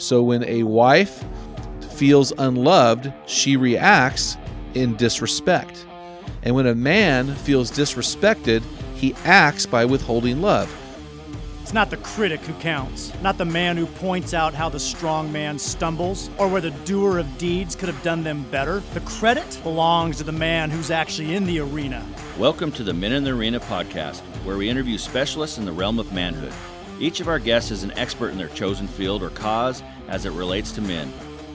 So when a wife feels unloved, she reacts in disrespect. And when a man feels disrespected, he acts by withholding love. It's not the critic who counts, not the man who points out how the strong man stumbles or where the doer of deeds could have done them better. The credit belongs to the man who's actually in the arena. Welcome to the Men in the Arena podcast, where we interview specialists in the realm of manhood. Each of our guests is an expert in their chosen field or cause as it relates to men.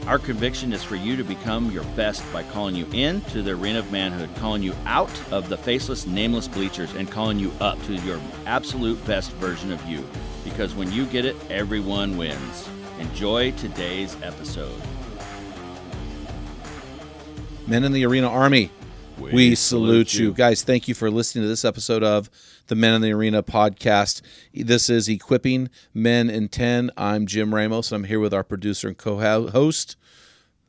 Our conviction is for you to become your best by calling you in to the arena of manhood, calling you out of the faceless, nameless bleachers, and calling you up to your absolute best version of you. Because when you get it, everyone wins. Enjoy today's episode. Men in the Arena Army, we, We salute, salute you. you. Guys, thank you for listening to this episode of the Men in the Arena podcast. This is Equipping Men in 10. I'm Jim Ramos. I'm here with our producer and co-host,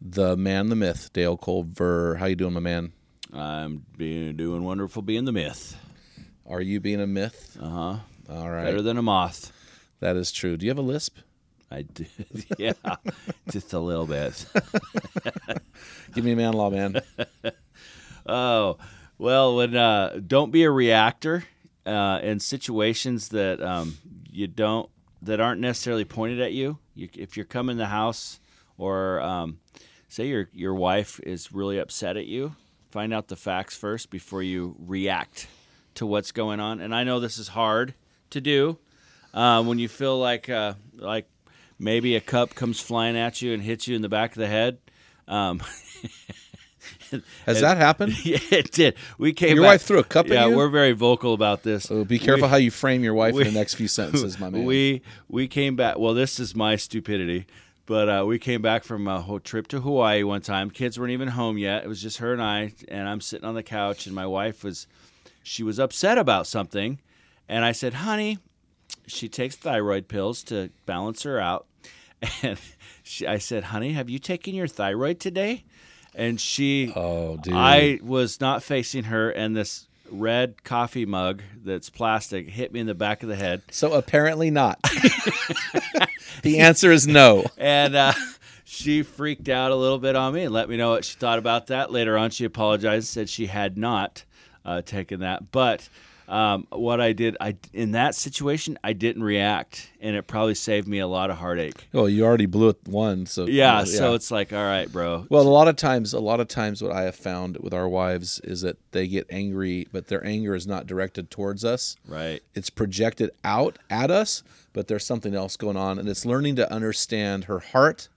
the man, the myth, Dale Culver. How you doing, my man? I'm being, doing wonderful being the myth. Are you being a myth? Uh huh. All right. Better than a moth. that is true. Do you have a lisp? I did. Yeah, just a little bit. Give me a man law, man. Oh, well, when uh, don't be a reactor uh, in situations that um, you don't that aren't necessarily pointed at you. you if you're coming in the house or um, say your your wife is really upset at you, find out the facts first before you react to what's going on. And I know this is hard to do uh, when you feel like uh, like maybe a cup comes flying at you and hits you in the back of the head. Um, Has that happened? Yeah, it did. We came. Your back- wife threw a cup at you. Yeah, we're very vocal about this. Oh, be careful We- how you frame your wife we- in the next few sentences, my man. We we came back. Well, this is my stupidity, but uh, we came back from a whole trip to Hawaii one time. Kids weren't even home yet. It was just her and I, and I'm sitting on the couch, and my wife was, she was upset about something, and I said, "Honey," she takes thyroid pills to balance her out, and she, I said, "Honey, have you taken your thyroid today?" And she, oh, dude. I was not facing her, and this red coffee mug that's plastic hit me in the back of the head. So apparently not. the answer is no. And uh, she freaked out a little bit on me and let me know what she thought about that. Later on, she apologized, said she had not uh, taken that. But um, what I did, I in that situation, I didn't react, and it probably saved me a lot of heartache. Well, you already blew it one, so Yeah, so it's like, all right, bro. well, a lot of times, a lot of times, what I have found with our wives is that they get angry, but their anger is not directed towards us. right. It's projected out at us, but there's something else going on, and it's learning to understand her heart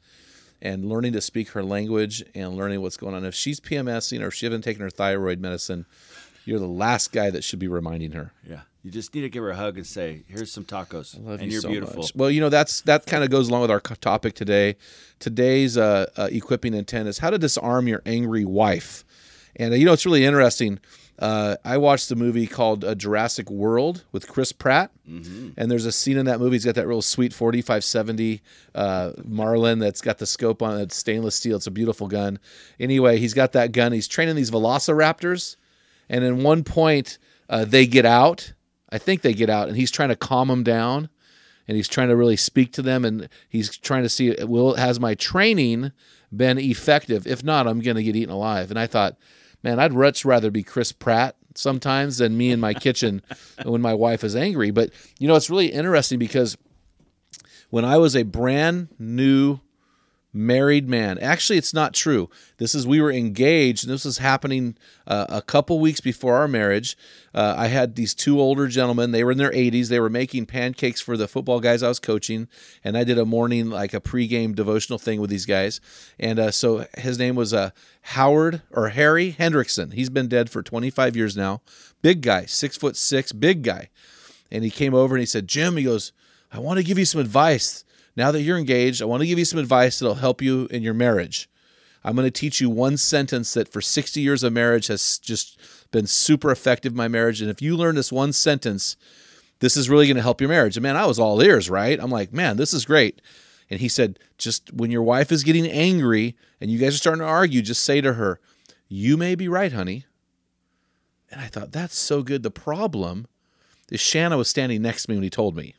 and learning to speak her language and learning what's going on. If she's PMSing or if she hasn't taken her thyroid medicine, you're the last guy that should be reminding her. Yeah. You just need to give her a hug and say, "Here's some tacos, I Love and you you're so beautiful." much. Well, you know that's that kind of goes along with our topic today. Today's uh, uh, equipping intent is how to disarm your angry wife, and uh, you know it's really interesting. Uh, I watched the movie called uh, Jurassic World with Chris Pratt, Mm-hmm. and there's a scene in that movie. He's got that real sweet 4570 uh, Marlin that's got the scope on it, it's stainless steel. It's a beautiful gun. Anyway, he's got that gun. He's training these Velociraptors, and in one point uh, they get out. I think they get out, and he's trying to calm them down and he's trying to really speak to them and he's trying to see will has my training been effective? If not i'm going to get eaten alive. And i thought man i'd much rather be chris pratt sometimes than me in my kitchen when my wife is angry. But you know it's really interesting because when i was a brand new married man. Actually, it's not true. This is we were engaged, and this was happening uh, a couple weeks before our marriage. Uh, I had these two older gentlemen. They were in their 80s. They were making pancakes for the football guys I was coaching, and I did a morning like a pregame devotional thing with these guys. And uh, so his name was uh, Howard or Harry Hendrickson. He's been dead for 25 years now. Big guy, six foot six, big guy. And he came over and he said, Jim, he goes, I want to give you some advice now that you're engaged, I want to give you some advice that'll help you in your marriage. I'm going to teach you one sentence that for 60 years of marriage has just been super effective in my marriage. And if you learn this one sentence, this is really going to help your marriage. And man, I was all ears, right? I'm like, man, this is great. And he said, just when your wife is getting angry and you guys are starting to argue, just say to her, You may be right, honey. And I thought, that's so good. The problem is Shanna was standing next to me when he told me.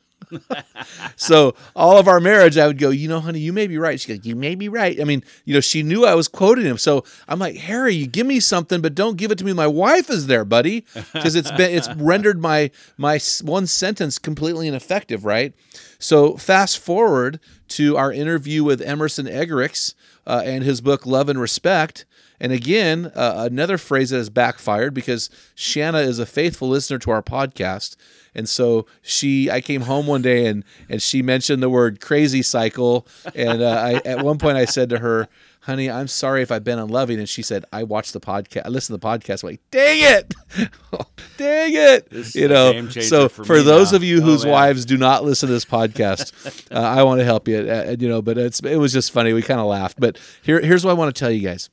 So all of our marriage, I would go, you know, honey, you may be right. She goes, you may be right. I mean, you know, she knew I was quoting him. So I'm like, Harry, you give me something, but don't give it to me. My wife is there, buddy, because it's been it's rendered my my one sentence completely ineffective, right? So fast forward to our interview with Emerson Eggerichs uh, and his book Love and Respect. And again, uh, another phrase that has backfired because Shanna is a faithful listener to our podcast. And so she, I came home one day and and she mentioned the word crazy cycle. And uh, I, at one point I said to her, honey, I'm sorry if I've been unloving. And she said, I watched the podcast, I listened to the podcast. I'm like, dang it, dang it. you know, so for, for those now. of you oh, whose man. wives do not listen to this podcast, uh, I want to help you, uh, you know, but it's, it was just funny. We kind of laughed, but here, here's what I want to tell you guys.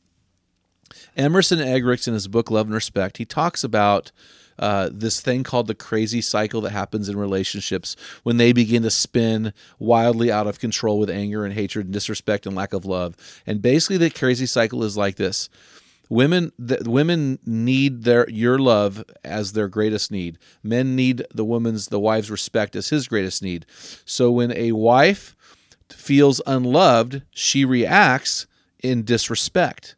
Emerson Eggerichs in his book, Love and Respect, he talks about uh, this thing called the crazy cycle that happens in relationships when they begin to spin wildly out of control with anger and hatred and disrespect and lack of love. And basically, the crazy cycle is like this. Women, women need their your love as their greatest need. Men need the woman's, the wife's respect as his greatest need. So when a wife feels unloved, she reacts in disrespect.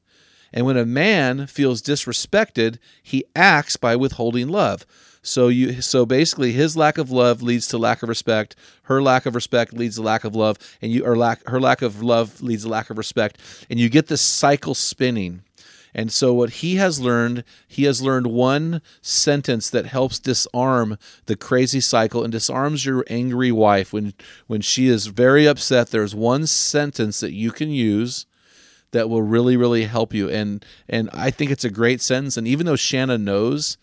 And when a man feels disrespected, he acts by withholding love. So you so basically his lack of love leads to lack of respect, her lack of respect leads to lack of love, and you or lack her lack of love leads to lack of respect, and you get this cycle spinning. And so what he has learned, he has learned one sentence that helps disarm the crazy cycle and disarms your angry wife when when she is very upset. There's one sentence that you can use that will really really help you. And and I think it's a great sentence. And even though Shanna knows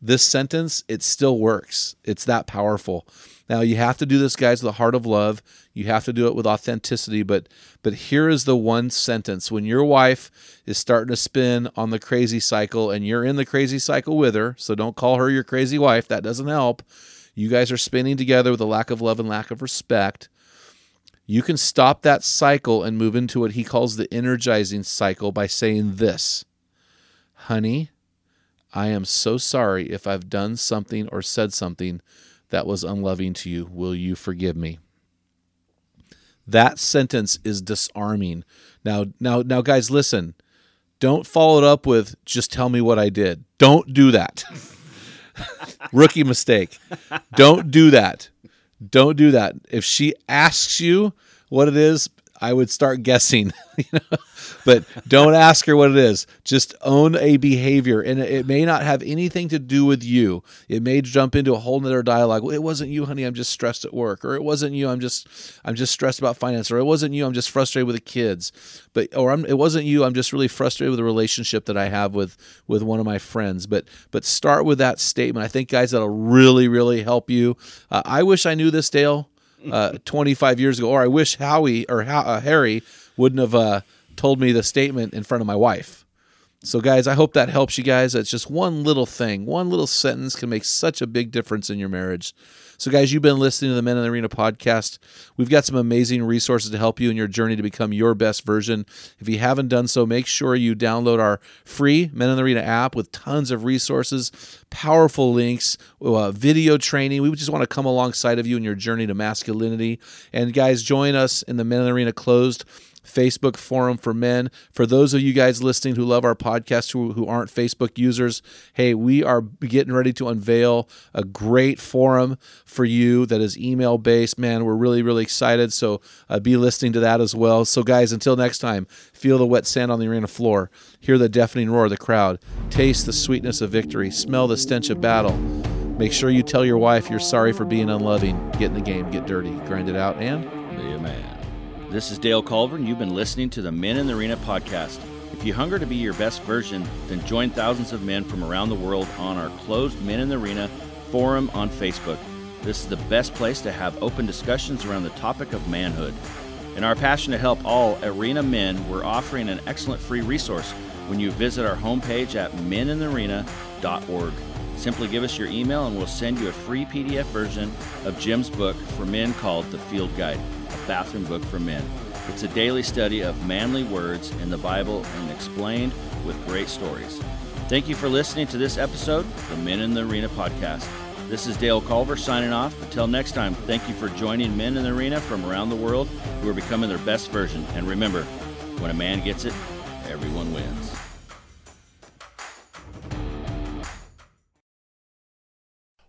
this sentence it still works. It's that powerful. Now you have to do this guys with a heart of love. You have to do it with authenticity. But but here is the one sentence. When your wife is starting to spin on the crazy cycle and you're in the crazy cycle with her so don't call her your crazy wife. That doesn't help. You guys are spinning together with a lack of love and lack of respect you can stop that cycle and move into what he calls the energizing cycle by saying this Honey, I am so sorry if I've done something or said something that was unloving to you. Will you forgive me? That sentence is disarming. Now, now, now, guys, listen. Don't follow it up with just tell me what I did. Don't do that. Rookie mistake. Don't do that. Don't do that. If she asks you what it is, I would start guessing. You know? But don't ask her what it is. Just own a behavior, and it may not have anything to do with you. It may jump into a whole nother dialogue. Well, it wasn't you, honey. I'm just stressed at work, or it wasn't you. I'm just I'm just stressed about finance, or it wasn't you. I'm just frustrated with the kids, but or I'm, it wasn't you. I'm just really frustrated with the relationship that I have with with one of my friends. But but start with that statement. I think guys that'll really really help you. Uh, I wish I knew this, Dale. Uh, 25 years ago, or I wish Howie or uh, Harry wouldn't have uh, told me the statement in front of my wife. So, guys, I hope that helps you guys. That's just one little thing, one little sentence can make such a big difference in your marriage. So, guys, you've been listening to the Men in the Arena podcast. We've got some amazing resources to help you in your journey to become your best version. If you haven't done so, make sure you download our free Men in the Arena app with tons of resources, powerful links, uh, video training. We just want to come alongside of you in your journey to masculinity. And, guys, join us in the Men in the Arena closed Facebook forum for men. For those of you guys listening who love our podcast who, who aren't Facebook users, hey, we are getting ready to unveil a great forum for you that is email based. Man, we're really, really excited. So uh, be listening to that as well. So, guys, until next time, feel the wet sand on the arena floor, hear the deafening roar of the crowd, taste the sweetness of victory, smell the stench of battle. Make sure you tell your wife you're sorry for being unloving. Get in the game, get dirty, grind it out, and be a man. This is Dale Culver, and you've been listening to the Men in the Arena podcast. If you hunger to be your best version, then join thousands of men from around the world on our closed Men in the Arena forum on Facebook. This is the best place to have open discussions around the topic of manhood. In our passion to help all arena men, we're offering an excellent free resource when you visit our homepage at meninthearena.org. Simply give us your email and we'll send you a free PDF version of Jim's book for men called The Field Guide, a bathroom book for men. It's a daily study of manly words in the Bible and explained with great stories. Thank you for listening to this episode, the Men in the Arena podcast. This is Dale Culver signing off. Until next time, thank you for joining men in the arena from around the world who are becoming their best version. And remember, when a man gets it, everyone wins.